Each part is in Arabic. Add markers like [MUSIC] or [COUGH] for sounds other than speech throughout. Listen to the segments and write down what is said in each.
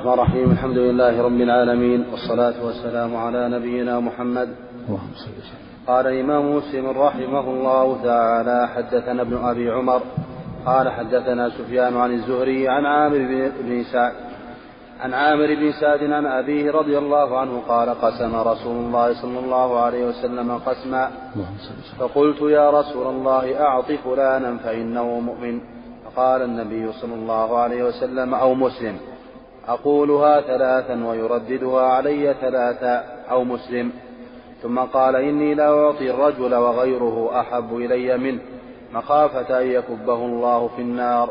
الرحمن الرحيم. الحمد لله رب العالمين والصلاة والسلام على نبينا محمد. اللهم صل وسلم. قال الإمام مسلم رحمه الله تعالى حدثنا ابن أبي عمر قال حدثنا سفيان عن الزهري عن عامر بن سعد عن عامر بن سعد عن أبيه رضي الله عنه قال قسم رسول الله صلى الله عليه وسلم قسما. اللهم صل وسلم. فقلت يا رسول الله أعط فلانا فإنه مؤمن. فقال النبي صلى الله عليه وسلم أو مسلم. أقولها ثلاثا ويرددها علي ثلاثا أو مسلم. ثم قال إني لا أعطي الرجل وغيره أحب إلي منه. مخافة أن يكبه الله في النار.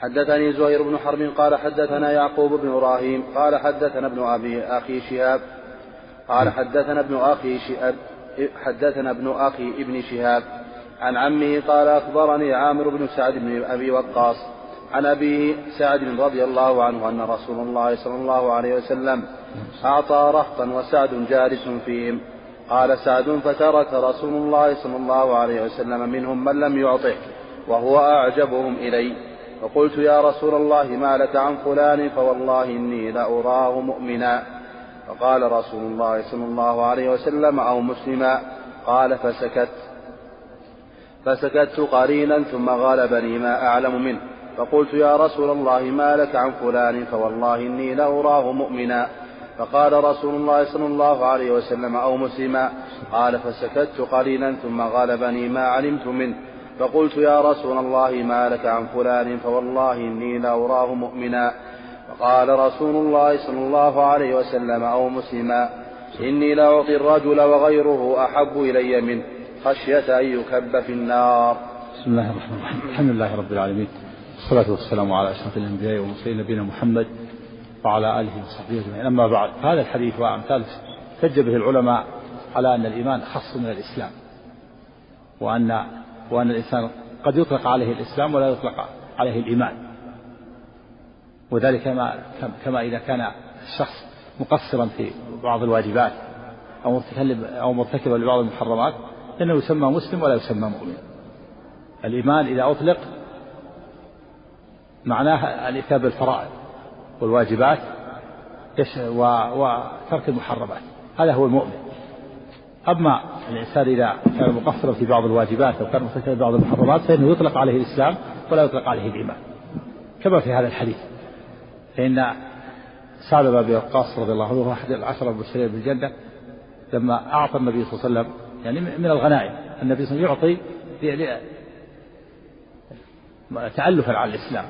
حدثني زهير بن حرب قال حدثنا يعقوب بن إبراهيم قال حدثنا ابن أبي أخي شهاب قال حدثنا ابن أخي شهاب حدثنا ابن أخي ابن شهاب عن عمه قال أخبرني عامر بن سعد بن أبي وقاص عن أبيه سعد رضي الله عنه أن رسول الله صلى الله عليه وسلم أعطى رهطا وسعد جالس فيهم. قال سعد فترك رسول الله صلى الله عليه وسلم منهم من لم يعطه وهو أعجبهم إلي. فقلت يا رسول الله ما لك عن فلان؟ فوالله إني لأراه مؤمنا. فقال رسول الله صلى الله عليه وسلم أو مسلما. قال فسكت. فسكت قليلا ثم غلبني ما أعلم منه. فقلت يا رسول الله ما لك عن فلان؟ فوالله إني لأراه مؤمنا. فقال رسول الله صلى الله عليه وسلم أو مسلما؟ قال فسكت قليلا ثم غلبني ما علمت منه. فقلت يا رسول الله ما لك عن فلان؟ فوالله إني لأراه مؤمنا. فقال رسول الله صلى الله عليه وسلم أو مسلما؟ إني لأعطي الرجل وغيره أحب إلي منه. خشية أن يكب في النار. بسم الله الرحمن الرحيم. الحمد لله رب العالمين. والصلاة والسلام على أشرف الأنبياء والمرسلين نبينا محمد وعلى آله وصحبه أجمعين. أما بعد هذا الحديث وأمثاله احتج به العلماء على أن الإيمان خص من الإسلام وأن وأن الإنسان قد يطلق عليه الإسلام ولا يطلق عليه الإيمان. وذلك كما كما إذا كان الشخص مقصرا في بعض الواجبات أو مرتكب أو مرتكبا لبعض المحرمات فإنه يسمى مسلم ولا يسمى مؤمن. الإيمان إذا أطلق معناه الإتيان بالفرائض والواجبات وترك المحرمات. هذا هو المؤمن. أما الإنسان إذا كان مقصرا في بعض الواجبات أو كان مرتكبا بعض المحرمات فإنه يطلق عليه الإسلام ولا يطلق عليه الإيمان. كما في هذا الحديث. فإن سعد بن أبي وقاص رضي الله عنه أحد العشرة المبشرين بالجنة لما أعطى النبي صلى الله عليه وسلم يعني من الغنائم. النبي صلى الله عليه وسلم يعطي تألفا على الإسلام.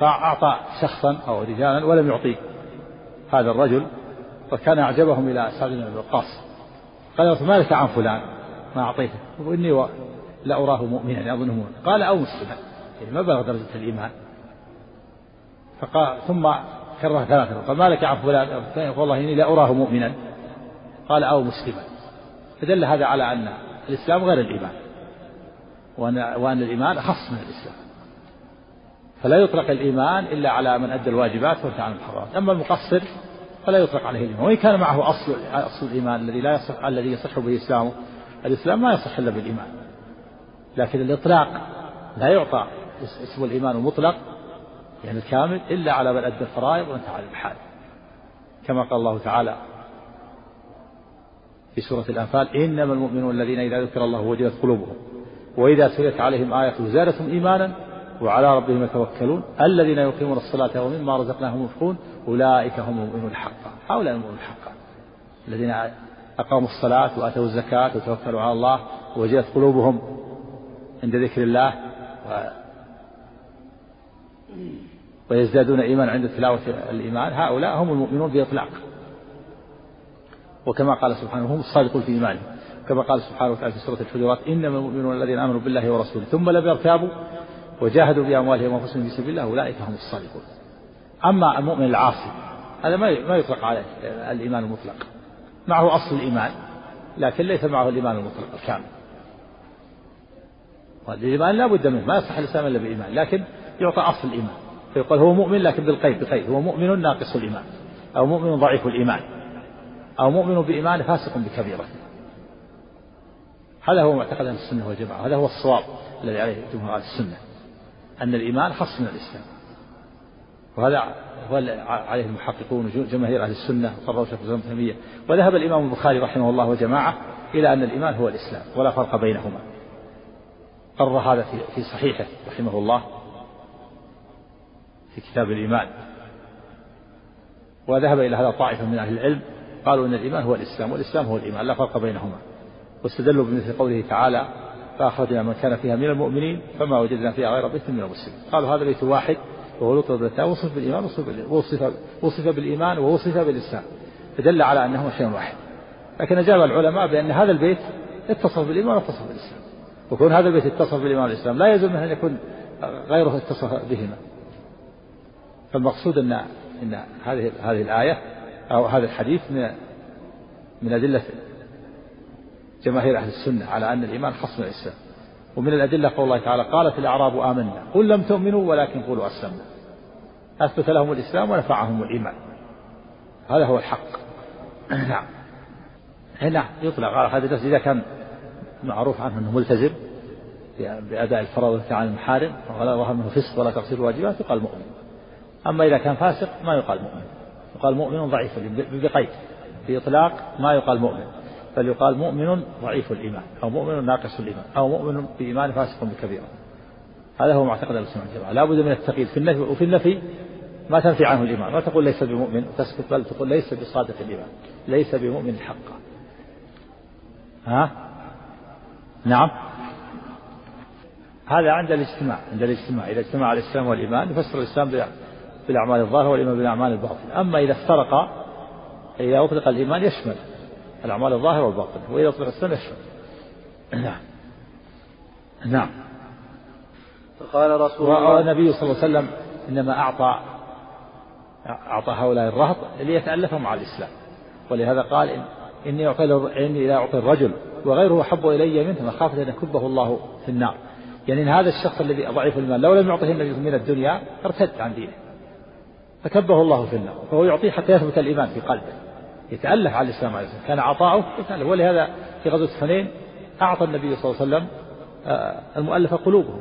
فأعطى شخصا أو رجالا ولم يعطي هذا الرجل وكان أعجبهم إلى سعد بن أبي وقاص. قال ما لك عن فلان؟ ما أعطيته. وإني لأراه مؤمنا أظنه مؤمنا. قال أو مسلما. يعني ما بلغ درجة الإيمان. فقال ثم كره ثلاثة قال ما لك عن فلان؟ والله إني لأراه مؤمنا. قال أو مسلما. فدل هذا على أن الإسلام غير الإيمان وأن وأن الإيمان أخص من الإسلام. فلا يطلق الإيمان إلا على من أدى الواجبات وانتهى عن المحرمات أما المقصر فلا يطلق عليه الإيمان. وإن كان معه أصل أصل الإيمان الذي لا يصح الذي يصح به إسلامه الإسلام ما يصح إلا بالإيمان. لكن الإطلاق لا يعطى اسم الإيمان المطلق يعني الكامل إلا على من أدى الفرائض وانتهى عن المحارم كما قال الله تعالى في سورة الأنفال إنما المؤمنون الذين إذا ذكر الله وجلت قلوبهم وإذا تليت عليهم آية زادتهم إيمانا وعلى ربهم يتوكلون. الذين يقيمون الصلاة ومما رزقناهم ينفقون أولئك هم المؤمنون حقا. هؤلاء المؤمنون حقا. الذين أقاموا الصلاة وآتوا الزكاة وتوكلوا على الله وجلت قلوبهم عند ذكر الله و ويزدادون إيمانا عند تلاوة الإيمان. هؤلاء هم المؤمنون بإطلاق. وكما قال سبحانه هم الصادقون في إيمانهم. كما قال سبحانه وتعالى في سورة الحجرات إنما المؤمنون الذين آمنوا بالله ورسوله ثم لم يرتابوا وجاهدوا بأموالهم وأنفسهم في سبيل الله أولئك هم الصادقون. أما المؤمن العاصي هذا ما ما يطلق عليه الإيمان المطلق. معه أصل الإيمان لكن ليس معه الإيمان المطلق الكامل. الإيمان لا بد منه ما يصح الإسلام إلا بالإيمان لكن يعطى أصل الإيمان. فيقول هو مؤمن لكن بالقيد بقيد. هو مؤمن ناقص الإيمان أو مؤمن ضعيف الإيمان أو مؤمن بإيمان فاسق بكبيرة. هذا هو معتقد أهل السنة والجماعة هذا هو الصواب الذي عليه جمهور أهل السنة. أن الإيمان خاص من الإسلام. وهذا هو عليه المحققون وجماهير أهل السنة قرروا شيخ الإسلام تيمية. وذهب الإمام البخاري رحمه الله وجماعة إلى أن الإيمان هو الإسلام ولا فرق بينهما. قرر هذا في صحيحه رحمه الله في كتاب الإيمان. وذهب إلى هذا طائفة من أهل العلم قالوا أن الإيمان هو الإسلام والإسلام هو الإيمان لا فرق بينهما. واستدلوا بمثل قوله تعالى فأخرجنا من كان فيها من المؤمنين فما وجدنا فيها غير بيت من المسلمين. قالوا هذا بيت واحد وهو بالتاء وصف بالإيمان وصف, وصف بالإيمان ووصف بالإسلام. فدل على أنهما شيء واحد. لكن أجاب العلماء بأن هذا البيت اتصف بالإيمان واتصف بالإسلام. وكون هذا البيت اتصف بالإيمان والإسلام لا يلزم أن يكون غيره اتصف بهما. فالمقصود أن أن هذه هذه الآية أو هذا الحديث من من أدلة جماهير أهل السنة على أن الإيمان خص من الإسلام. ومن الأدلة قول الله تعالى قالت الأعراب آمنا. قل لم تؤمنوا ولكن قولوا أسلمنا. أثبت لهم الإسلام ونفعهم الإيمان. هذا هو الحق. [CLEARS THROAT] نعم. هنا يطلق على هذا النفس إذا كان معروف عنه أنه ملتزم بأداء الفرائض عن المحارم ولا ظهر منه فسق ولا تقصير الواجبات يقال مؤمن. أما إذا كان فاسق ما يقال مؤمن. يقال مؤمن ضعيف بقيد. بإطلاق ما يقال مؤمن. بل يقال مؤمن ضعيف الإيمان أو مؤمن ناقص الإيمان أو مؤمن بإيمان فاسق بكبيرة هذا هو معتقد السنة والجماعة لا بد من التقييد في النفي وفي النفي ما تنفي عنه الإيمان. ما تقول ليس بمؤمن وتسكت بل تقول ليس بصادق الإيمان ليس بمؤمن حقا. ها؟ نعم. هذا عند الاجتماع عند الاجتماع. إذا اجتمع الإسلام والإيمان يفسر الإسلام بالأعمال الظاهرة والإيمان بالأعمال الباطنة. أما إذا افترقا إذا أطلق الإيمان يشمل. الأعمال الظاهرة والباطنة وإذا أطلق الإسلام يشمل نعم. نعم. فقال رسول الله والنبي صلى الله عليه وسلم إنما أعطى أعطى هؤلاء الرهط ليتألفوا مع الإسلام. ولهذا قال إن إني أعطي إني لا أعطي الرجل وغيره أحب إلي منه مخافة أن يكبه الله في النار. يعني إن هذا الشخص الذي ضعيف المال لو لم يعطه النبي من الدنيا ارتد عن دينه. فكبه الله في النار فهو يعطيه حتى يثبت الإيمان في قلبه. يتألف على الإسلام عليه كان عطاؤه يتألف. ولهذا في غزوة حنين أعطى النبي صلى الله عليه وسلم آه، المؤلف قلوبهم.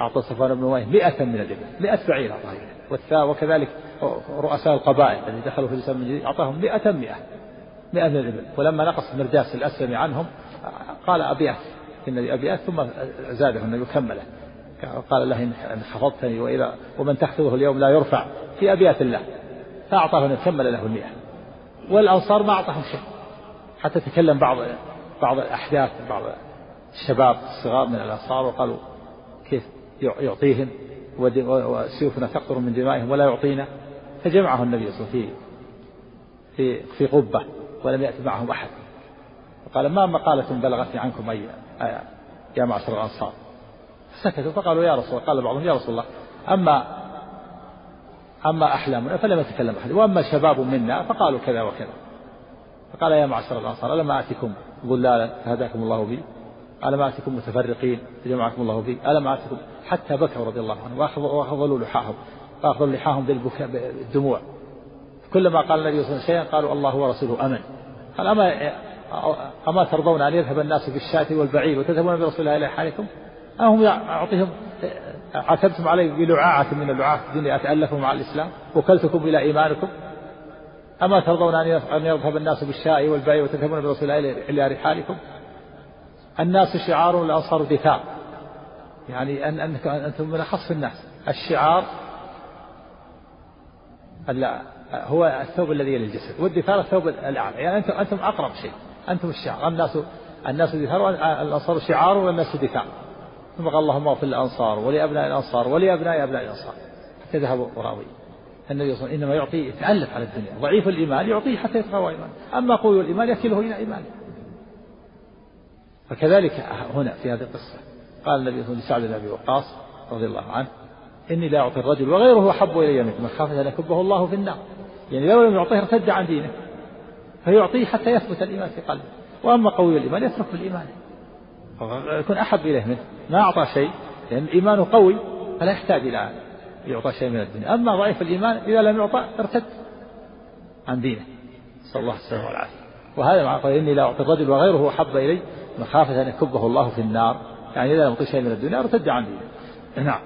أعطى صفوان بن أمية مئة من الإبل مئة بعير أعطاه. وكذلك رؤساء القبائل الذي دخلوا في الإسلام من جديد أعطاهم مئة مئة مئة من الإبل. ولما نقص مرداس الأسلمي عنهم قال أبيات إن أبيات ثم زاده النبي كمله قال له إن حفظتني وإذا ومن تحفظه اليوم لا يرفع في أبيات الله. فأعطاه أن كمل له المئة والأنصار ما أعطاهم شيء حتى تكلم بعض بعض الأحداث بعض الشباب الصغار من الأنصار وقالوا كيف يعطيهم وسيوفنا تقطر من دمائهم ولا يعطينا. فجمعه النبي صلى الله عليه وسلم في في قبة ولم يأتي معهم أحد. فقال ما مقالة بلغتني عنكم أي يا معشر الأنصار. سكتوا فقالوا يا رسول الله. قال بعضهم يا رسول الله. أما أما أحلامنا فلم يتكلم أحد. وأما الشباب منا فقالوا كذا وكذا. فقال يا معشر الأنصار ألم آتكم ضلالا فهداكم الله بي؟ ألم آتكم متفرقين فجمعكم الله بي؟ ألم آتكم؟ حتى بكوا رضي الله عنهم وأخذوا لحاهم. وأخذوا لحاهم بالبكاء بالدموع. كلما قال النبي صلى الله عليه وسلم شيئا قالوا الله ورسوله أمن قال أما أما ترضون أن يذهب الناس بالشاة والبعير وتذهبون برسول الله إلى حالكم؟ أهم يعطيهم عتبتم علي بلعاعة من اللعاع الدنيا أتألفوا مع الإسلام وكلتكم إلى إيمانكم. أما ترضون أن يذهب الناس بالشاء والبيع وتذهبون برسول الله إلى رحالكم؟ الناس شعار والأنصار دثار. يعني أن أنك أنتم من أخص الناس. الشعار هو الثوب الذي يلي الجسد والدثار الثوب الأعلى. يعني أنتم أنتم أقرب شيء. أنتم الشعار. الناس الناس دثار والأنصار شعار والناس دثار. ثم قال اللهم اغفر للأنصار ولأبناء الأنصار ولأبناء أبناء الأنصار. حتى ذهب وراوي النبي صلى الله عليه وسلم إنما يعطي يتألف على الدنيا. ضعيف الإيمان يعطيه حتى يتقوى إيمانه. أما قوي الإيمان يكله إلى إيمانه. فكذلك هنا في هذه القصة قال النبي صلى الله عليه وسلم لسعد بن أبي وقاص رضي الله عنه إني لا أعطي الرجل وغيره أحب إلي منه. خافة أن يكبه الله في النار. يعني لو لم يعطيه ارتد عن دينه. فيعطيه حتى يثبت الإيمان في قلبه. وأما قوي الإيمان يترك بالإيمان يكون أحب إليه منه. ما أعطى شيء لأن إيمانه قوي فلا يحتاج إلى يعطى شيء من الدنيا. أما ضعيف الإيمان إذا لم يعطى ارتد عن دينه. نسأل الله السلامة والعافية. وهذا مع قول إني لا أعطي الرجل وغيره أحب إلي مخافة أن يكبه الله في النار. يعني إذا لم يعطي شيء من الدنيا ارتد عن دينه. نعم.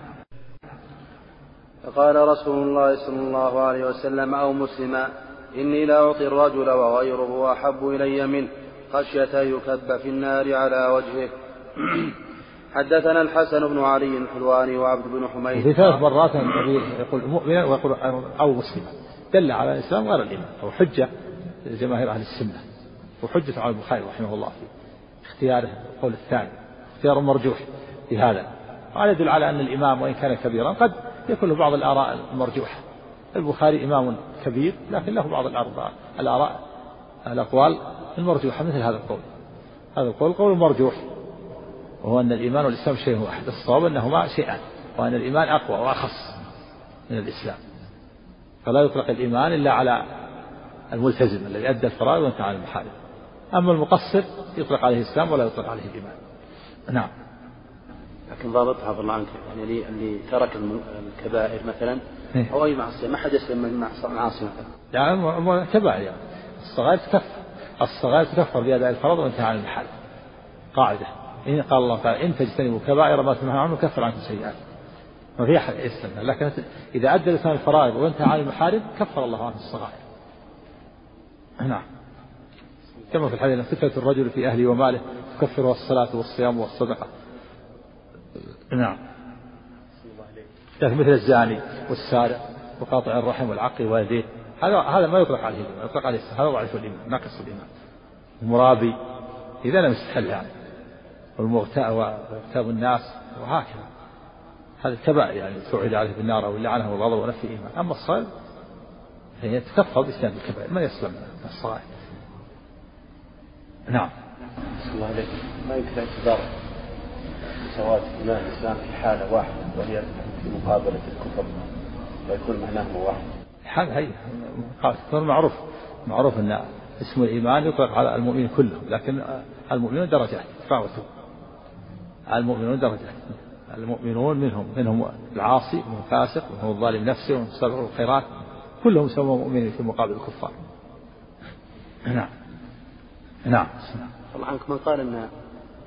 فقال رسول الله صلى الله عليه وسلم أو مسلما إني لا أعطي الرجل وغيره أحب إلي منه خشية يكب في النار على وجهه. [CLEARS THROAT] حدثنا الحسن بن علي الحلواني وعبد بن حميد. في ثلاث مرات النبي يقول مؤمنا ويقول أو مسلما دل على الإسلام غير الإيمان أو حجة لجماهير أهل السنة. وحجة على البخاري رحمه الله في اختياره القول الثاني. اختيار مرجوح في هذا. وهذا يدل على أن الإمام وإن كان كبيرا قد يكون له بعض الآراء المرجوحة. البخاري إمام كبير لكن له بعض الآراء الأقوال المرجوحة مثل هذا القول. هذا القول قول مرجوح. وهو أن الإيمان والإسلام شيء واحد الصواب أنهما شيئان وأن الإيمان أقوى وأخص من الإسلام. فلا يطلق الإيمان إلا على الملتزم الذي أدى الفرائض وانتهى عن المحارم. أما المقصر يطلق عليه الإسلام ولا يطلق عليه الإيمان. نعم. لكن ضابطها الله عنك يعني اللي, اللي ترك الكبائر مثلا إيه؟ أو أي معصية ما حد يسلم من معاصي مثلا. يعني كبائر يعني. الصغائر تكفر. الصغائر تكفر بأداء الفرض وانتهى عن المحارم. قاعدة. إن قال الله تعالى إن تجتنبوا كبائر ما تنهون عنه كفر عنكم سيئات ما في أحد يستثنى لكن إذا أدى الإنسان الفرائض وانتهى عن المحارم كفر الله عنه الصغائر. نعم. كما في الحديث فتنة الرجل في أهله وماله تكفرها الصلاة والصيام والصدقة. نعم. لكن مثل الزاني والسارق وقاطع الرحم والعقل والديه هذا هذا ما يطلق عليه الإيمان يطلق عليه هذا ضعيف الإيمان ناقص الإيمان. المرابي إذا لم يستحل يعني واغتاب الناس وهكذا. هذا الكبائر يعني توعد عليه بالنار أو لعنه وغضب ونفي إيمان أما الصغير فهي تكفر بإسلام الكبائر ما يسلم من الصغائر نعم. الله عليك ما يمكن اعتبار مساواة إيمان الإسلام في حالة واحدة وهي في مقابلة الكفر ويكون معناهما واحد. هذا هي معروف. معروف أن اسم الإيمان يطلق على المؤمنين كلهم لكن المؤمنون درجات تفاوتوا المؤمنون درجات المؤمنون منهم منهم العاصي ومنهم الفاسق ومنهم الظالم نفسه ومنهم السابق الخيرات. كلهم سووا مؤمنين في مقابل الكفار. نعم. نعم. طبعا عنك من قال إن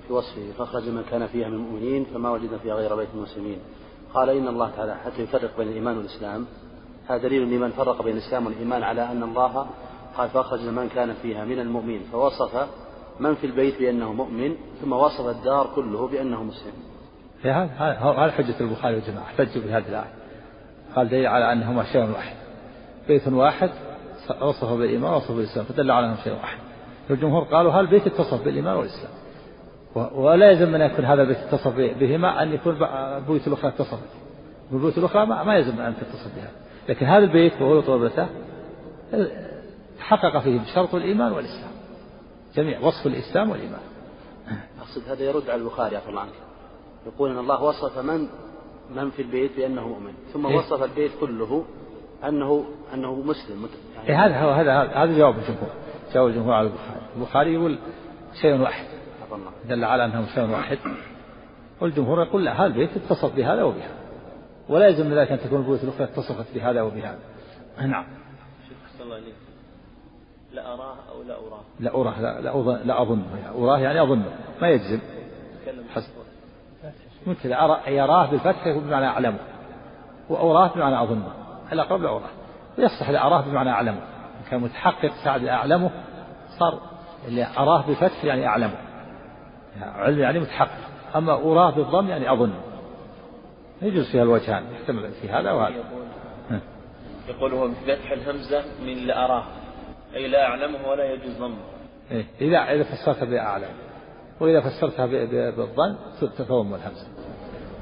في وصفه فاخرج من كان فيها من المؤمنين فما وجد فيها غير بيت المسلمين. قال إن الله تعالى حتى يفرق بين الإيمان والإسلام. هذا دليل لمن فرق بين الإسلام والإيمان على أن الله قال فاخرج من كان فيها من المؤمنين فوصف من في البيت بأنه مؤمن ثم وصف الدار كله بأنه مسلم. هذا هذا حجة البخاري والجماعة احتجوا بهذه الآية. قال دليل على أنهما شيء واحد. بيت واحد وصف بالإيمان ووصف بالإسلام فدل على أنه شيء واحد. الجمهور قالوا هل البيت اتصف بالإيمان والإسلام ولا يلزم أن يكون هذا البيت اتصف بهما أن يكون البيوت الأخرى اتصفت البيوت الأخرى ما يلزم أن تتصف بها لكن هذا البيت وهو طلبته تحقق فيه شرط الإيمان والإسلام جميع وصف الإسلام والإيمان. أقصد هذا يرد على البخاري عفوا عنك. يقول أن الله وصف من من في البيت بأنه مؤمن ثم إيه؟ وصف البيت كله أنه أنه مسلم. يعني إيه هذا هو هذا هذا جواب الجمهور جواب الجمهور على البخاري. البخاري يقول شيء واحد. دل على أنه شيء واحد. والجمهور يقول لا هذا البيت اتصف بهذا وبهذا. ولا يلزم من ذلك أن تكون البيوت الأخرى اتصفت بهذا وبهذا. نعم. شيخ الله عليك لا أراه أو لا أراه لا أراه لا, لا, أظن. أراه يعني أظن. ما يجزم. حسب ممكن أرى يراه بالفتح يكون بمعنى أعلمه وأراه بمعنى أظنه الأقرب لا أراه. ويصح لأراه بمعنى أعلمه كان متحقق سعد أعلمه صار اللي أراه بفتح يعني أعلمه علم يعني متحقق. أما أراه بالضم يعني أظن. يجوز فيها الوجهان يحتمل في هذا وهذا. يقول هو بفتح الهمزة من لا أراه أي لا أعلمه ولا يجوز ضمه إيه إذا إذا فسرتها بأعلم وإذا فسرتها بالظن تضم الهمزة.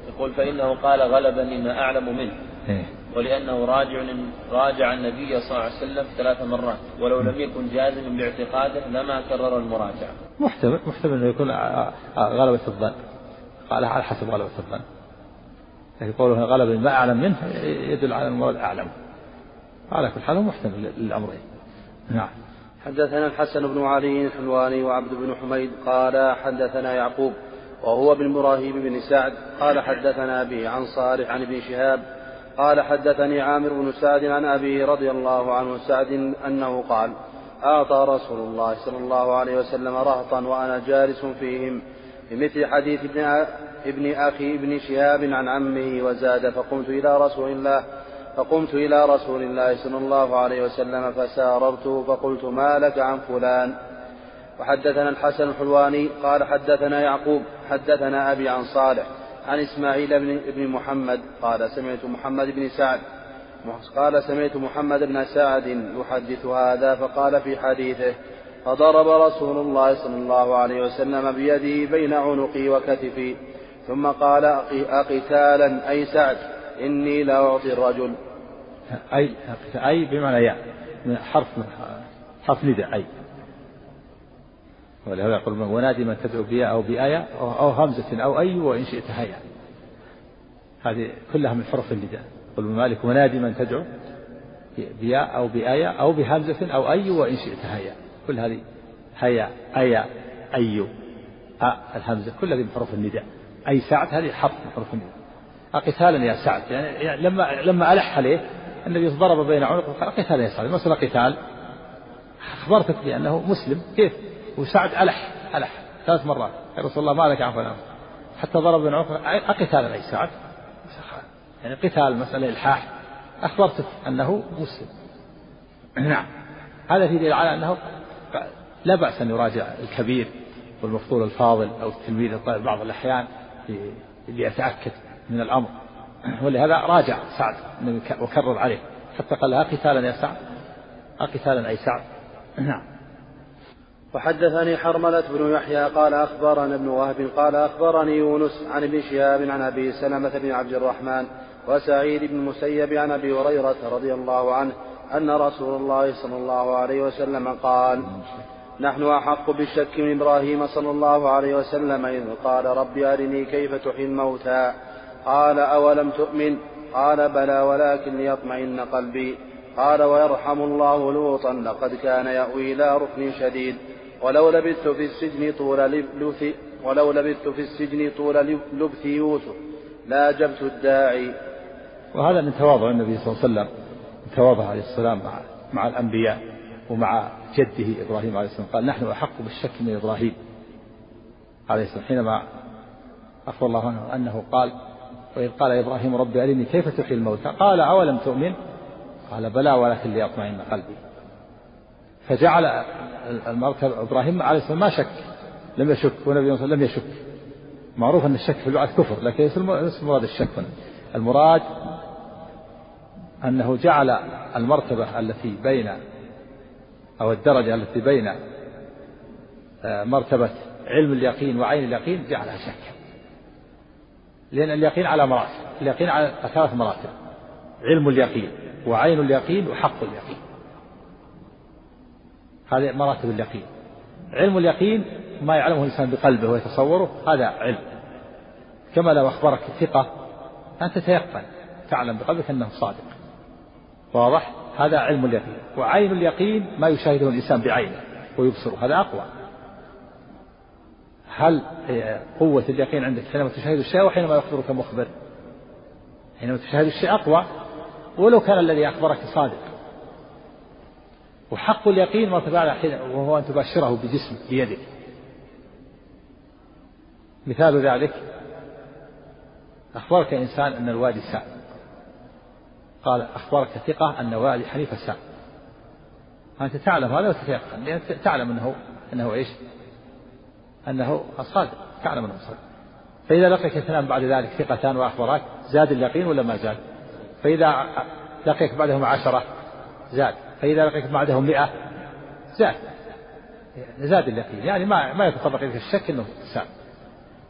يقول فإنه قال غلبني ما أعلم منه. إيه؟ ولأنه راجع راجع النبي صلى الله عليه وسلم ثلاث مرات. ولو لم يكن جازما باعتقاده لما كرر المراجعة. محتمل محتمل أنه يكون غلبة الظن. قال على حسب غلبة الظن. لكن قوله غلب ما أعلم منه يدل على المراد أعلم. على كل حال محتمل للأمرين. نعم. حدثنا الحسن بن علي الحلواني وعبد بن حميد قال حدثنا يعقوب وهو بن مراهيب بن سعد قال حدثنا به عن صالح عن ابن شهاب قال حدثني عامر بن سعد عن أبيه رضي الله عنه سعد أنه قال أعطى رسول الله صلى الله عليه وسلم رهطا وأنا جالس فيهم بمثل حديث ابن, ابن أخي ابن شهاب عن عمه وزاد فقمت إلى رسول الله فقمت إلى رسول الله صلى الله عليه وسلم فساررته فقلت ما لك عن فلان؟ وحدثنا الحسن الحلواني قال حدثنا يعقوب حدثنا أبي عن صالح عن إسماعيل بن, بن محمد قال سمعت محمد بن سعد. قال سمعت محمد بن سعد يحدث هذا فقال في حديثه فضرب رسول الله صلى الله عليه وسلم بيده بين عنقي وكتفي ثم قال أقتالا أي سعد إني لا أعطي الرجل. أي أي بمعنى يا حرف حرف نداء أي. ولهذا يقول ونادي من تدعو بياء أو بآية أو همزة أو أي وإن شئت هيا. هذه كلها من حروف النداء. قل مالك ونادي من تدعو بياء أو بآية أو بهمزة أو أي وإن شئت هيا. كل هذه هيا أيا أي أ الهمزة كل هذه من حروف النداء. أي سعد هذه حرف من حروف النداء. قتالا يا سعد يعني لما لما ألح عليه النبي ضرب بين عنقه قال قتالا يا سعد مسألة قتال؟ أخبرتك بأنه مسلم. كيف؟ وسعد ألح ألح ثلاث مرات. يا رسول الله ما لك عفوا حتى ضرب بين عنقه أقتالا أي سعد؟ يعني قتال مسألة إلحاح. أخبرتك أنه مسلم. نعم. هذا في دليل على أنه لا بأس أن يراجع الكبير والمفضول الفاضل أو التلميذ الطالب بعض الأحيان ليتأكد من الأمر. ولهذا راجع سعد وكرر عليه. حتى قال أقتالا يا سعد. أقتالا أي سعد. نعم. وحدثني حرملة بن يحيى قال أخبرنا ابن وهب قال أخبرني يونس عن ابن شهاب عن أبي سلمة بن عبد الرحمن وسعيد بن المسيب عن أبي هريرة رضي الله عنه أن رسول الله صلى الله عليه وسلم قال نحن أحق بالشك من إبراهيم صلى الله عليه وسلم إذ قال رب أرني كيف تحيي الموتى؟ قال أولم تؤمن؟ قال بلى ولكن ليطمئن قلبي. قال ويرحم الله لوطا لقد كان يأوي إلى ركن شديد. ولو لبثت في السجن طول لبث ولو لبثت في السجن طول لبث يوسف لاجبت الداعي. وهذا من تواضع النبي صلى الله عليه وسلم. تواضع عليه السلام مع مع الأنبياء ومع جده إبراهيم عليه السلام. قال نحن أحق بالشك من إبراهيم عليه السلام. حينما أخبر الله عنه أنه قال وإذ قال إبراهيم رب أرني كيف تحيي الموتى؟ قال أولم تؤمن؟ قال بلى ولكن ليطمئن قلبي. فجعل المركب إبراهيم عليه السلام ما شك لم يشك والنبي صلى لم يشك. معروف أن الشك في اللغة كفر لكن ليس المراد الشك هنا. المراد أنه جعل المرتبة التي بين أو الدرجة التي بين آه، مرتبة علم اليقين وعين اليقين جعلها شكا لأن اليقين على مراتب. اليقين على ثلاث مراتب. علم اليقين وعين اليقين وحق اليقين. هذه مراتب اليقين. علم اليقين ما يعلمه الإنسان بقلبه ويتصوره هذا علم. كما لو أخبرك ثقة أن تتيقن تعلم بقلبك أنه صادق. واضح؟ هذا علم اليقين. وعين اليقين ما يشاهده الإنسان بعينه ويبصره هذا أقوى. هل قوة اليقين عندك حينما تشاهد الشيء وحينما يخبرك مخبر؟ حينما تشاهد الشيء أقوى ولو كان الذي أخبرك صادق. وحق اليقين مرتبة على وهو أن تباشره بجسمك بيدك. مثال ذلك أخبرك إنسان أن الوادي سام قال أخبرك ثقة أن وادي حنيفة سام أنت تعلم هذا وتتيقن تعلم أنه أنه إيش؟ أنه صادق تعلم أنه صادق فإذا لقيك اثنان بعد ذلك ثقتان وأخبراك زاد اليقين ولا ما زاد؟ فإذا لقيك بعدهم عشرة زاد. فإذا لقيك بعدهم مئة زاد. زاد اليقين. يعني ما ما يتطرق إليك الشك أنه سام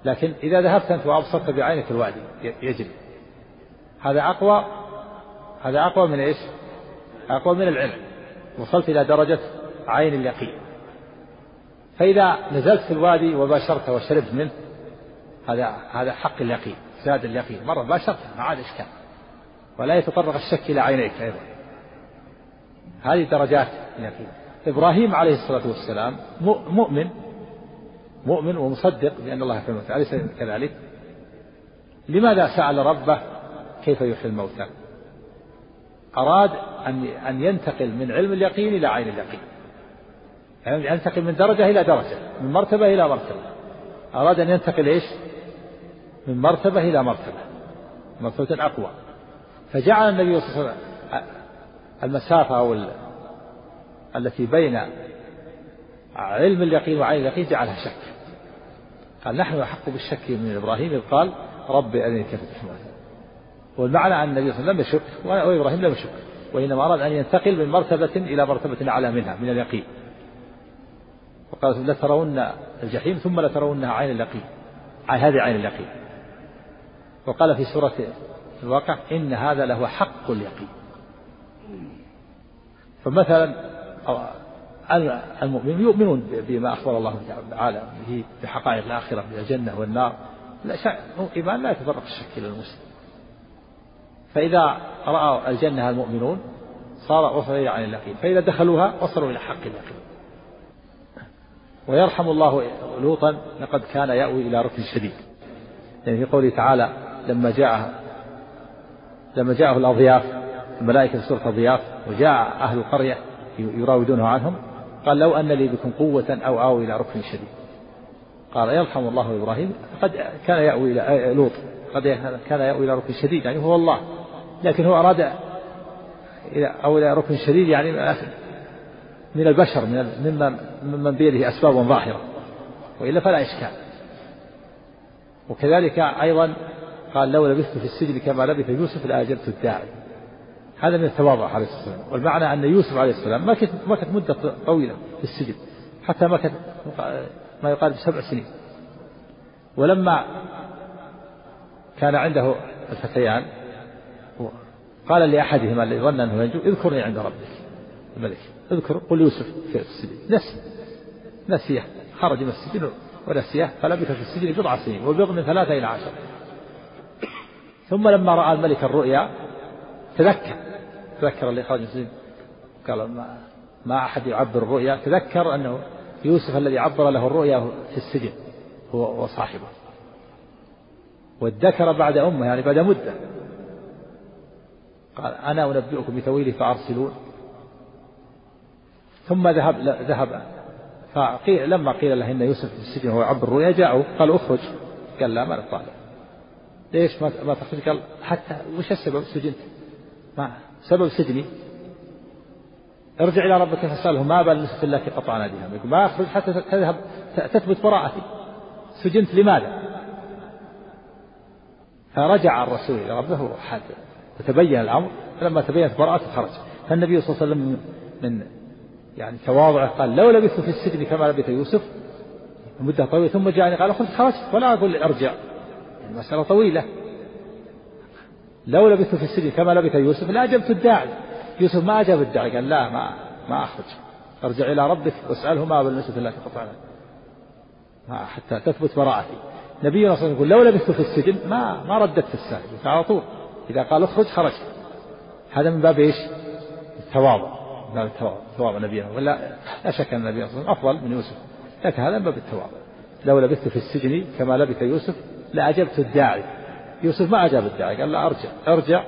لكن إذا ذهبت أنت وأبصرت بعينك الوادي يجري. هذا أقوى هذا أقوى من إيش؟ أقوى من العلم. وصلت إلى درجة عين اليقين. فإذا نزلت في الوادي وباشرته وشربت منه هذا هذا حق اليقين زاد اليقين مرة باشرته ما عاد إشكال ولا يتطرق الشك إلى عينيك أيضا هذه درجات اليقين إبراهيم عليه الصلاة والسلام مؤمن مؤمن ومصدق بأن الله يحيي الموتى أليس كذلك؟ لماذا سأل ربه كيف يحيي الموتى؟ أراد أن أن ينتقل من علم اليقين إلى عين اليقين. يعني ينتقل من درجة إلى درجة، من مرتبة إلى مرتبة. أراد أن ينتقل إيش؟ من مرتبة إلى مرتبة. مرتبة أقوى. فجعل النبي صلى الله عليه وسلم المسافة أو التي بين علم اليقين وعين اليقين جعلها شك قال نحن أحق بالشك من إبراهيم إذ قال رب أرني كيف تحمل والمعنى أن النبي صلى الله عليه وسلم لم يشك وإبراهيم لم يشك وإنما أراد أن ينتقل من مرتبة إلى مرتبة أعلى منها من اليقين وقال لترون الجحيم ثم لترونها عين اليقين. هذه عين اليقين. وقال في سورة الواقع إن هذا لهو حق اليقين. فمثلا المؤمنون يؤمنون بما أخبر الله تعالى به بحقائق الآخرة بالجنة والنار. لا إيمان لا يتفرق الشك إلى المسلم. فإذا رأوا الجنة المؤمنون صار وصل إلى عين اليقين. فإذا دخلوها وصلوا إلى حق اليقين. ويرحم الله لوطا لقد كان يأوي إلى ركن شديد. يعني في قوله تعالى لما جاء لما جاءه الأضياف الملائكة في سورة الضياف وجاء أهل القرية يراودونه عنهم قال لو أن لي بكم قوة أو آوي إلى ركن شديد. قال يرحم الله إبراهيم قد كان يأوي إلى لوط قد كان يأوي إلى ركن شديد يعني هو الله. لكن هو أراد إلى أو إلى ركن شديد يعني من البشر من ممن ممن بيده أسباب ظاهرة وإلا فلا إشكال. وكذلك أيضا قال لو لبثت في السجن كما لبث يوسف لأجبت الداعي. هذا من التواضع عليه الصلاة والسلام. والمعنى أن يوسف عليه السلام ما كانت مدة طويلة في السجن حتى كانت ما يقارب سبع سنين. ولما كان عنده الفتيان قال لأحدهما الذي ظن أنه ينجو اذكرني عند ربك. الملك. اذكر قل يوسف في السجن. نسي نسيه خرج من السجن. ونسيه فلبث في السجن بضع سنين. وبضع من ثلاثة إلى عشر. ثم لما رأى الملك الرؤيا تذكر. تذكر اللي خرج من السجن. قال ما, ما أحد يعبر الرؤيا. تذكر أنه يوسف الذي عبر له الرؤيا في السجن هو وصاحبه. وادكر بعد أمه يعني بعد مدة. قال أنا أنبئكم بتويله فأرسلون. ثم ذهب ذهب. فقيل لما قيل له إن يوسف في السجن وهو عبد الرؤيا جاءوا قال اخرج. قال لا ما نطالع ليش ما ما تخرج؟ قال حتى وش السبب؟ سجنت. ما سبب سجني. ارجع إلى ربك فاسأله ما بال نسبة التي قطعنا بها ما أخرج حتى تذهب تثبت براءتي. سجنت لماذا؟ فرجع الرسول إلى ربه حتى وتبين الأمر. فلما تبينت براءته خرج. فالنبي صلى الله عليه وسلم من يعني تواضعه قال لو لبثت في السجن كما لبث يوسف مدة طويلة ثم جاءني قال خذ خرجت ولا أقول أرجع. المسألة طويلة. لو لبثت في السجن كما لبث يوسف لاجبت الداعي. يوسف ما أجاب الداعي قال لا ما ما أخرج. أرجع إلى ربك واسأله ما بالنسبة التي قطعنا حتى تثبت براءتي. نبينا صلى الله عليه وسلم يقول لو لبثت في السجن ما ما رددت السائل على طول. إذا قال اخرج خرجت هذا من باب إيش؟ التواضع. باب التواضع تواضع نبينا ولا لا شك أن النبي صلى الله عليه وسلم أفضل من يوسف. لكن هذا من باب التواضع لو لبثت في السجن كما لبث يوسف لأجبت الداعي. يوسف ما أجاب الداعي قال لا أرجع أرجع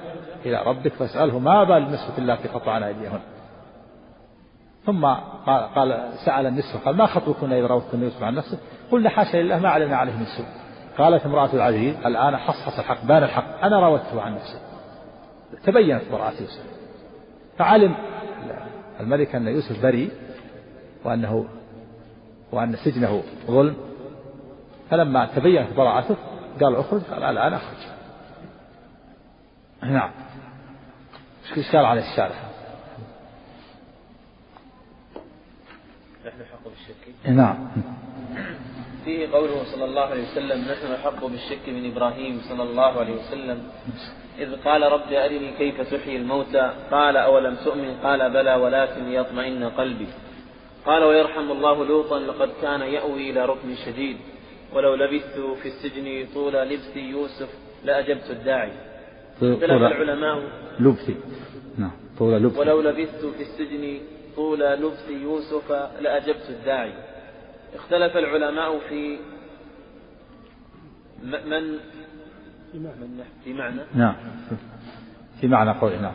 إلى ربك فاسأله ما بال النسوة التي قطعنا أيديهن ثم قال, قال سأل النسوة قال ما خطبكن إذا راوتكن يوسف عن نفسه قلنا حاشا لله ما علمنا عليه من سوء. قالت امرأة العزيز الآن حصحص الحق بان الحق أنا راودته عن نفسه تبينت براءة يوسف. فعلم الملك أن يوسف بريء وأنه وأن سجنه ظلم. فلما تبينت براءته قال اخرج قال الآن أخرج. نعم. إيش قال على الشارع نحن حق بالشك نعم. فيه قوله صلى الله عليه وسلم نحن أحق بالشك من إبراهيم صلى الله عليه وسلم. إذ قال رب أرني كيف تحيي الموتى؟ قال أولم تؤمن؟ قال بلى ولكن ليطمئن قلبي. قال ويرحم الله لوطا لقد كان يأوي إلى ركن شديد. ولو لبثت في السجن طول لبث يوسف لأجبت الداعي. اختلف العلماء. لبثي نعم طول لبث. ولو لبثت في السجن طول لبث يوسف لأجبت الداعي. اختلف العلماء في من في معنى نعم. في معنى قول نعم.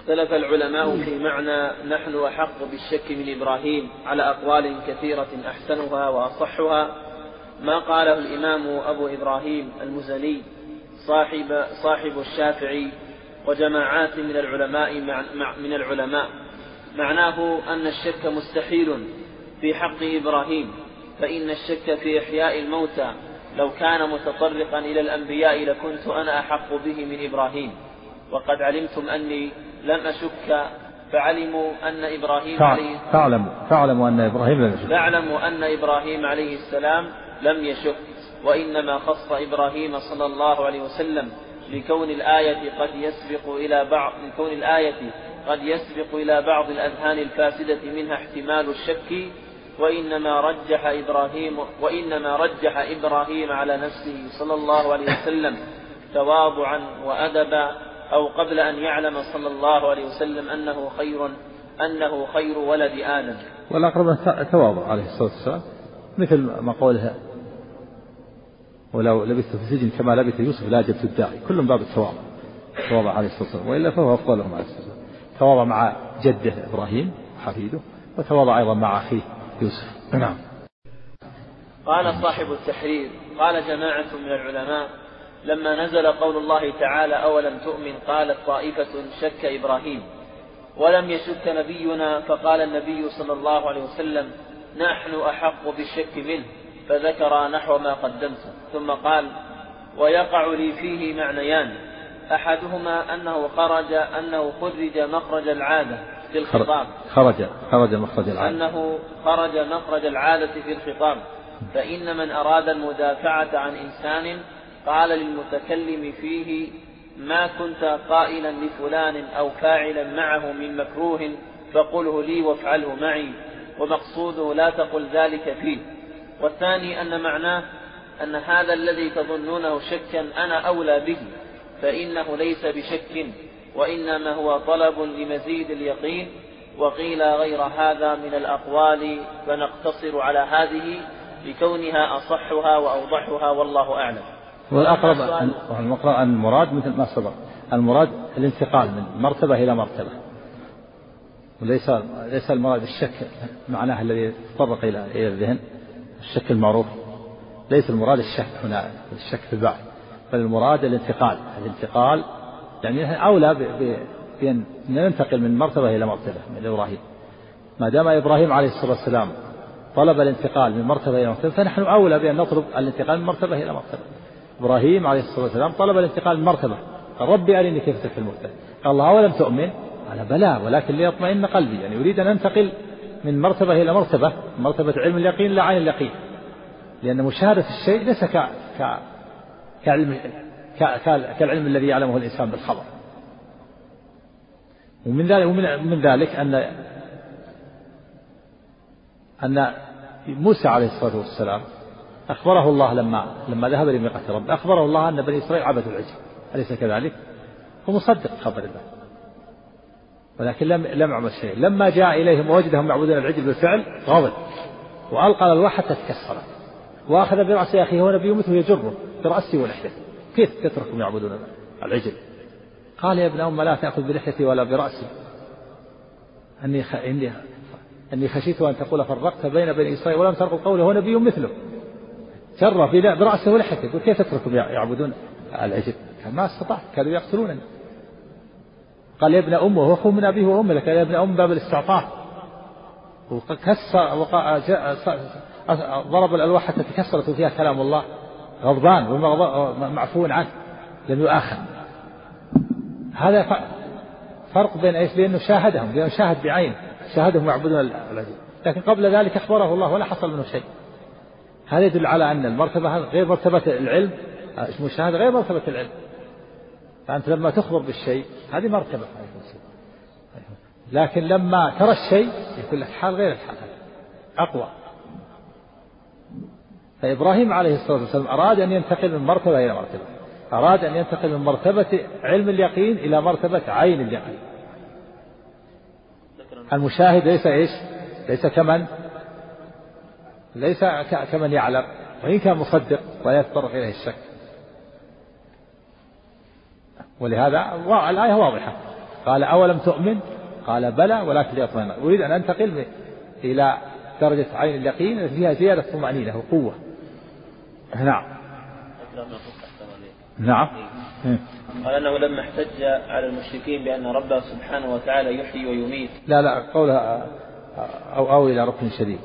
اختلف العلماء في معنى نحن أحق بالشك من إبراهيم على أقوال كثيرة أحسنها وأصحها. ما قاله الإمام أبو إبراهيم المزني صاحب صاحب الشافعي وجماعات من العلماء من العلماء. معناه أن الشك مستحيل. في حق إبراهيم فإن الشك في إحياء الموتى لو كان متطرقا إلى الأنبياء لكنت أنا أحق به من إبراهيم. وقد علمتم أني لم أشك فعلموا أن إبراهيم عليه فاعلموا فاعلموا أن إبراهيم لم يشك. فاعلموا أن إبراهيم عليه السلام لم يشك وإنما خص إبراهيم صلى الله عليه وسلم لكون الآية قد يسبق إلى بعض لكون الآية قد يسبق إلى بعض الأذهان الفاسدة منها احتمال الشك وإنما رجح إبراهيم وإنما رجح إبراهيم على نفسه صلى الله عليه وسلم تواضعا وأدبا أو قبل أن يعلم صلى الله عليه وسلم أنه خير أنه خير ولد آدم. والأقرب تواضع عليه الصلاة والسلام. مثل ما قولها. ولو لبثت في السجن كما لبث يوسف لا جبت الداعي. كل من باب التواضع. تواضع عليه الصلاة والسلام. وإلا فهو أفضلهم عليه الصلاة والسلام. تواضع مع جده إبراهيم حفيده. وتواضع أيضا مع أخيه يوسف. نعم. قال صاحب التحرير قال جماعة من العلماء لما نزل قول الله تعالى أولم تؤمن؟ قالت طائفة شك إبراهيم. ولم يشك نبينا فقال النبي صلى الله عليه وسلم نحن أحق بالشك منه فذكر نحو ما قدمت. ثم قال ويقع لي فيه معنيان. أحدهما أنه خرج أنه خرج مخرج العادة. في الخطاب. خرج خرج مخرج العادة. أنه خرج مخرج العادة في الخطاب. فإن من أراد المدافعة عن إنسان قال للمتكلم فيه ما كنت قائلا لفلان أو فاعلا معه من مكروه فقله لي وافعله معي. ومقصوده لا تقل ذلك فيه. والثاني أن معناه أن هذا الذي تظنونه شكا أنا أولى به. فإنه ليس بشك. وإنما هو طلب لمزيد اليقين وقيل غير هذا من الأقوال فنقتصر على هذه لكونها أصحها وأوضحها والله أعلم. والأقرب أن المراد مثل ما سبق. المراد الانتقال من مرتبة إلى مرتبة. وليس ليس المراد الشك معناه الذي تطرق إلى إلى الذهن الشك المعروف. ليس المراد الشك هنا الشك في البعث بل المراد الانتقال. الانتقال يعني أولى بأن ننتقل من مرتبة إلى مرتبة من إبراهيم. ما دام إبراهيم عليه الصلاة والسلام طلب الانتقال من مرتبة إلى مرتبة فنحن أولى بأن نطلب الانتقال من مرتبة إلى مرتبة. إبراهيم عليه الصلاة والسلام طلب الانتقال من مرتبة. قال ربي أرني كيف تحيي الموتى قال الله أولم تؤمن؟ قال بلى ولكن ليطمئن قلبي. يعني يريد أن أنتقل من مرتبة إلى مرتبة مرتبة علم اليقين إلى عين اليقين. لأن مشاهدة الشيء ليس ك... ك... كعلم. كالعلم الذي يعلمه الإنسان بالخبر. ومن ذلك ومن من ذلك أن أن موسى عليه الصلاة والسلام أخبره الله لما لما ذهب لميقات رب أخبره الله أن بني إسرائيل عبدوا العجل. أليس كذلك؟ هو مصدق خبر الله. ولكن لم لم يعمل شيء لما جاء إليهم ووجدهم يعبدون العجل بالفعل غضب. وألقى الألواح حتى تكسرت. وأخذ برأس أخيه هو نبي مثله يجره برأسه ولحيته كيف تتركهم يعبدون العجل؟ قال يا ابن أم لا تأخذ بلحيتي ولا برأسي. أني خ... إني أني خشيت أن تقول فرقت بين بني إسرائيل ولم ترقب قوله هو نبي مثله. جر برأسه ولحيته يقول كيف تتركهم يعبدون العجل؟ ما استطعت كانوا يقتلونني. قال يا ابن أمه هو أخوه من أبيه وأمه لك. يا ابن أم باب الاستعطاف وكسر ضرب الألواح حتى تكسرت فيها كلام الله. غضبان معفو عنه لم يؤاخذ هذا فرق بين إيش؟ بانه شاهدهم بانه شاهد بعينه شاهدهم يعبدون العجل لكن قبل ذلك أخبره الله ولا حصل منه شيء. هذا يدل على أن المرتبة غير مرتبة العلم المشاهده غير مرتبة العلم. فأنت لما تخبر بالشيء هذه مرتبة. لكن لما ترى الشيء يكون لك حال غير الحال أقوى. فإبراهيم عليه الصلاة والسلام أراد أن ينتقل من مرتبة إلى مرتبة. أراد أن ينتقل من مرتبة علم اليقين إلى مرتبة عين اليقين. المشاهد ليس إيش؟ ليس كمن؟ ليس كمن يعلم. وإن كان مصدق ولا يتطرق إليه الشك. ولهذا الآية واضحة. قال أولم تؤمن؟ قال بلى ولكن ليطمئن. أريد أن أنتقل إلى درجة عين اليقين فيها زيادة طمأنينة وقوة. نعم. نعم. قال أنه لما احتج على المشركين بأن ربه سبحانه وتعالى يحيي ويميت. لا لا قولها أو أو إلى ركن شديد.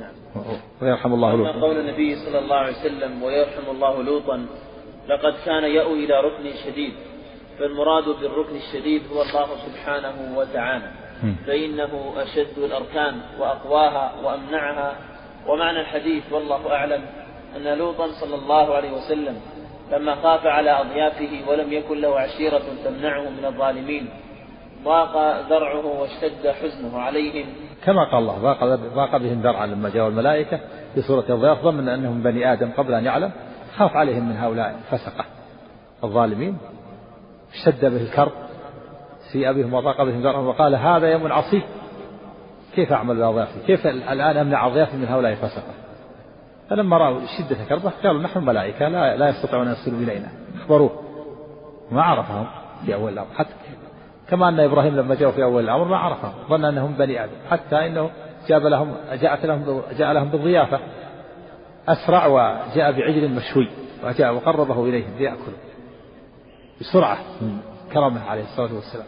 نعم. ويرحم الله لوطا. قول النبي صلى الله عليه وسلم ويرحم الله لوطا لقد كان يأوي إلى ركن شديد. فالمراد بالركن الشديد هو الله سبحانه وتعالى. فإنه أشد الأركان وأقواها وأمنعها. ومعنى الحديث والله أعلم. أن لوطا صلى الله عليه وسلم لما خاف على أضيافه ولم يكن له عشيرة تمنعه من الظالمين ضاق ذرعه واشتد حزنه عليهم. كما قال الله ضاق ضاق بهم ذرعا لما جاءوا الملائكة في سورة الضياف ظن أنهم بني آدم قبل أن يعلم خاف عليهم من هؤلاء الفسقة الظالمين اشتد به الكرب سيء بهم وضاق بهم ذرعا وقال هذا يوم عصيب كيف أعمل بأضيافي؟ كيف الآن أمنع أضيافي من هؤلاء؟ الفسقة فلما رأوا شدة كربه قالوا نحن ملائكة لا, لا يستطيعون أن يصلوا إلينا. أخبروه. ما عرفهم في أول الأمر. حتى كما أن إبراهيم لما جاءوا في أول الأمر ما عرفهم. ظن أنهم بني آدم. حتى إنه جاب لهم جاءت لهم جاء لهم بالضيافة. أسرع وجاء بعجل مشوي وجاء وقربه إليهم ليأكلوا بسرعة كرمه عليه الصلاة والسلام.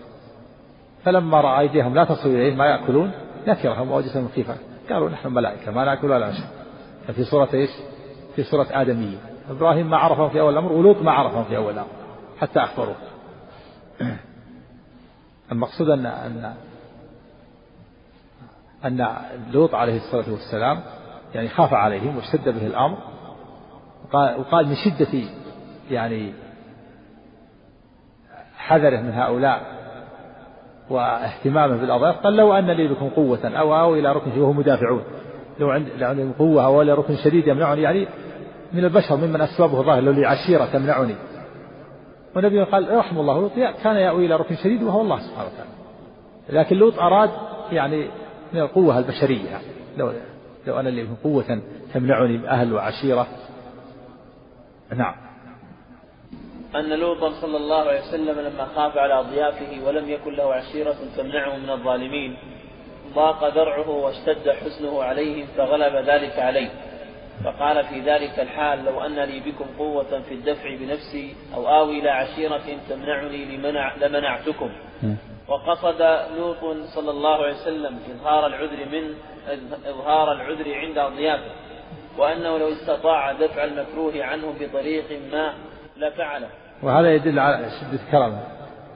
فلما رأى أيديهم لا تصل إليه ما يأكلون نكرهم ووجدهم خيفة قالوا نحن ملائكة ما نأكل ولا نشرب. في سورة إيش؟ في سورة آدمية. إبراهيم ما عرفهم في أول الأمر ولوط ما عرفهم في أول الأمر حتى أخبروه. [CLEARS THROAT] المقصود أن أن أن لوط عليه الصلاة والسلام يعني خاف عليهم واشتد به الأمر. وقال, من شدة يعني حذره من هؤلاء واهتمامه بالأضياف قال لو أن لي بكم قوة أو أو إلى ركن وهم مدافعون. لو عند لو عندهم قوة أو إلى ركن شديد يمنعني يعني من البشر ممن أسبابه ظاهر لو لي عشيرة تمنعني. والنبي قال رحم الله. لوط كان يأوي إلى ركن شديد وهو الله سبحانه وتعالى. لكن لوط أراد يعني من القوة البشرية. يعني لو لو أنا لي قوة تمنعني أهل وعشيرة. نعم. أن لوطا صلى الله عليه وسلم لما خاف على أضيافه ولم يكن له عشيرة تمنعه من الظالمين. ضاق ذرعه واشتد حزنه عليهم فغلب ذلك عليه. فقال في ذلك الحال لو أن لي بكم قوة في الدفع بنفسي أو آوي إلى عشيرة تمنعني لمنع لمنعتكم. وقصد لوط صلى الله عليه وسلم إظهار العذر من إظهار العذر عند أضيافه. وأنه لو استطاع دفع المكروه عنه بطريق ما لفعله. وهذا يدل على شدة كرمه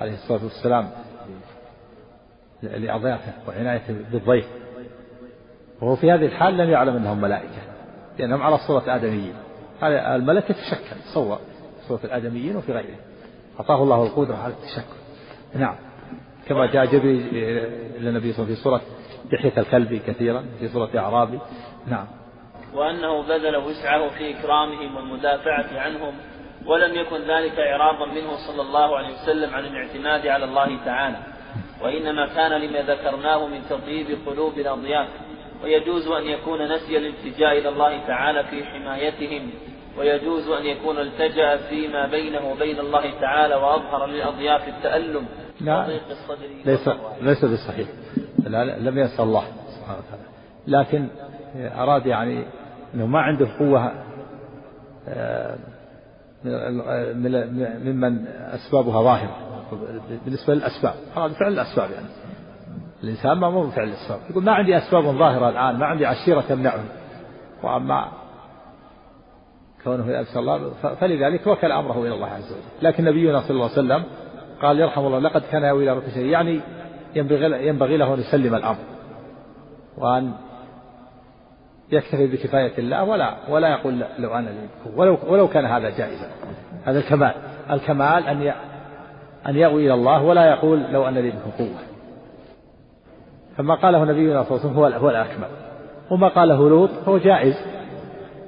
عليه الصلاة والسلام. لأضيافه وعنايته بالضيف. وهو في هذه الحال لم يعلم أنهم ملائكة لأنهم على صورة آدميين الملك يتشكل تصور صورة الآدميين وفي غيره. أعطاه الله القدرة على التشكل. نعم. كما جاء جبريل إلى النبي صلى الله عليه وسلم في صورة دحية الكلب كثيرا في صورة أعرابي. نعم. وأنه بذل وسعه في إكرامهم والمدافعة عنهم ولم يكن ذلك إعراضا منه صلى الله عليه وسلم عن الاعتماد على الله تعالى. وإنما كان لما ذكرناه من تطيب قلوب الأضياف ويجوز أن يكون نسي الالتجاء إلى الله تعالى في حمايتهم ويجوز أن يكون التجأ فيما بينه وبين الله تعالى وأظهر للأضياف التألم لا ليس ليس بالصحيح لا لم ينسى الله سبحانه وتعالى. لكن أراد يعني أنه ما عنده قوة آه، ممن أسبابها ظاهرة. بالنسبة للأسباب. هذا فعل الأسباب يعني. الإنسان ما مو بفعل الأسباب. يقول ما عندي أسباب ظاهرة الآن ما عندي عشيرة تمنعني. وأما كونه يأبس الله فلذلك وكل أمره إلى الله عز وجل. لكن نبينا صلى الله عليه وسلم قال يرحم الله لقد كان يأوي إلى ركن يعني ينبغي ينبغي له أن يسلم الأمر. وأن يكتفي بكفاية الله ولا ولا يقول لو أنا لي ولو ولو كان هذا جائزا. هذا الكمال. الكمال أن أن يأوي إلى الله ولا يقول لو أن لي بكم قوة فما قاله نبينا صلى الله عليه وسلم هو هو الأكمل. وما قاله لوط هو جائز.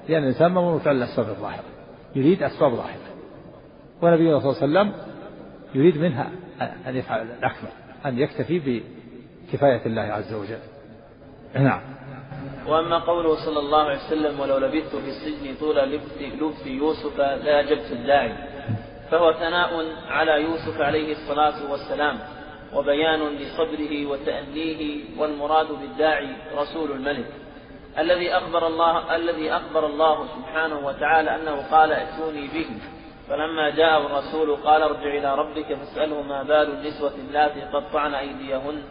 لأن الإنسان ما فعل الأسباب الظاهرة يريد أسباب ظاهرة ونبينا صلى الله عليه وسلم يريد منها أن يفعل الأكمل. أن يكتفي بكفاية الله عز وجل. نعم. وأما قوله صلى الله عليه وسلم ولو لبثت في السجن طول لبث يوسف لأجبت الداعي. فهو ثناء على يوسف عليه الصلاة والسلام وبيان لصبره وتأنيه والمراد بالداعي رسول الملك. الذي أخبر الله الذي أخبر الله سبحانه وتعالى أنه قال ائتوني به فلما جاءه الرسول قال ارجع إلى ربك فاسأله ما بال النسوة اللاتي قطعن أيديهن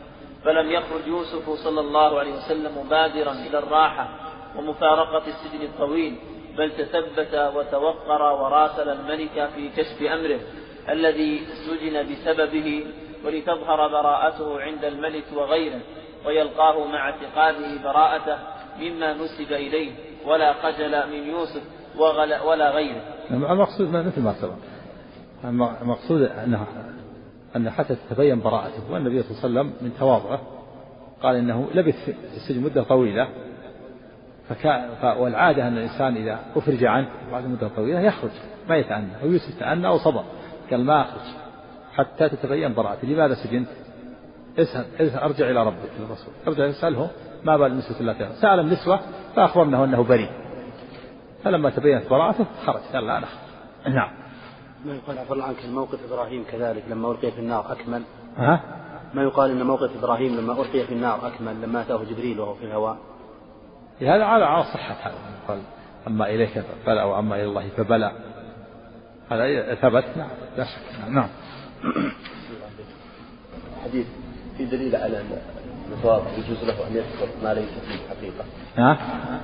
فلم يخرج يوسف صلى الله عليه وسلم مبادرا إلى الراحة ومفارقة السجن الطويل. بل تثبت وتوقر وراسل الملك في كشف أمره الذي سجن بسببه ولتظهر براءته عند الملك وغيره ويلقاه مع اعتقاده براءته مما نسب إليه ولا خجل من يوسف ولا غيره. المقصود مثل ما سبق. المقصود أنه أن حتى تتبين براءته والنبي صلى الله عليه وسلم من تواضعه قال إنه لبث في السجن مدة طويلة فكان والعادة أن الإنسان إذا أفرج عنه بعد مدة طويلة يخرج ما يتأنى أو يوسف تأنى أو صبر. قال ما أخرج حتى تتبين براءته لماذا سجنت؟ اسأل, اسأل أرجع إلى ربك الرسول. أرجع اسأله ما بال النسوة التي سأل النسوة فأخبرنه أنه بريء. فلما تبينت براءته خرج. قال لا أنا نعم. ما يقال عفى الله عنك موقف إبراهيم كذلك لما ألقي في النار أكمل؟ ها؟ ما يقال أن موقف إبراهيم لما ألقي في النار أكمل لما أتاه جبريل وهو في الهواء؟ هذا على على صحة هذا. قال أما إليك فبلى وأما إلى الله فبلى. هذا ثبت؟ نعم لا شك. نعم. حديث في دليل على أن التواضع يجوز له أن يذكر ما ليس فيه حقيقة. ها؟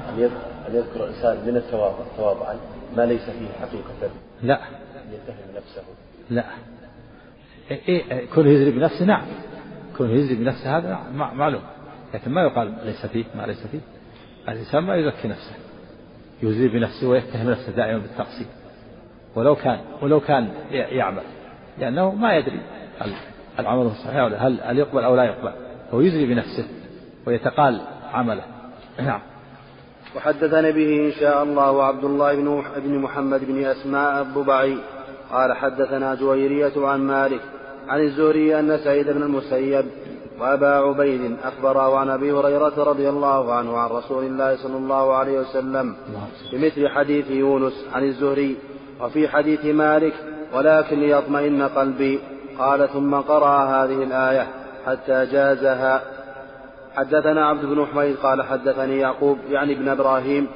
أن يذكر الإنسان من التواضع تواضعا ما ليس فيه حقيقة. لا. أن يتهم نفسه. لا. إيه, إيه كونه يزري بنفسه نعم. كونه يزري بنفسه هذا معلوم. لكن ما يقال ليس فيه ما ليس فيه. الإنسان ما يزكي نفسه. يزري بنفسه ويتهم نفسه دائما بالتقصير. ولو كان ولو كان يعمل. لأنه ما يدري هل العمل صحيح ولا هل هل يقبل أو لا يقبل. هو يزري بنفسه ويتقال عمله. [CLEARS THROAT] نعم. وحدثني به إن شاء الله عبد الله بن بن محمد بن أسماء الضبعي. قال حدثنا جويرية عن مالك عن الزهري أن سعيد بن المسيب وأبا عبيد أخبره عن أبي هريرة رضي الله عنه عن رسول الله صلى الله عليه وسلم بمثل حديث يونس عن الزهري وفي حديث مالك ولكن ليطمئن قلبي قال ثم قرأ هذه الآية حتى جازها. حدثنا عبد بن حميد قال حدثني يعقوب يعني ابن إبراهيم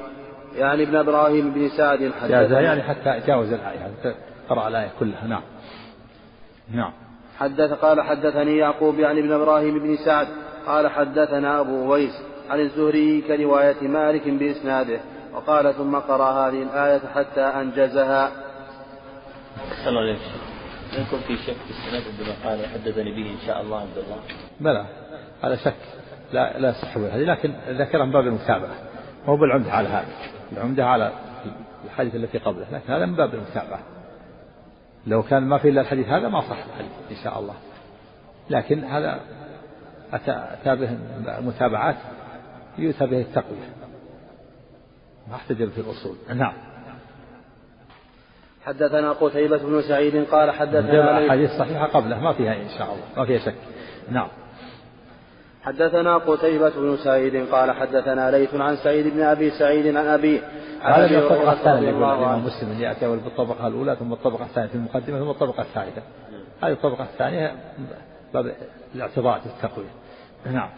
يعني ابن إبراهيم بن سعد جازها يعني حتى جاوز الآية قرأ الآية كلها نعم. نعم. حدث قال حدثني يعقوب يعني ابن إبراهيم بن سعد قال حدثنا أبو ويس عن الزهري كرواية مالك بإسناده وقال ثم قرأ هذه الآية حتى أنجزها. الله عليك يكون في شك في السند عندما قال حدثني به إن شاء الله عبد الله. بلى هذا شك. لا لا يصح هذه لكن ذكرها من باب المتابعة. مو بالعمدة على هذا. العمدة على الحديث التي قبله لكن هذا من باب المتابعة. لو كان ما في إلا الحديث هذا ما صح الحديث إن شاء الله. لكن هذا أتى به المتابعات يؤتى به التقوية. ما احتجب في الأصول. نعم. حدثنا قتيبة بن سعيد قال حدثنا الحديث صحيحة قبله. ما فيها إن شاء الله. ما فيها شك. نعم. حدثنا قتيبة بن سعيد قال حدثنا ليث عن سعيد بن أبي سعيد عن أبيه هذا من الطبقة الثانية يقول الإمام مسلم اللي يأتي بالطبقة الأولى ثم الطبقة الثانية في المقدمة ثم الطبقة الثالثة. هذه الطبقة الثانية باب الاعتضاء في التقوية نعم.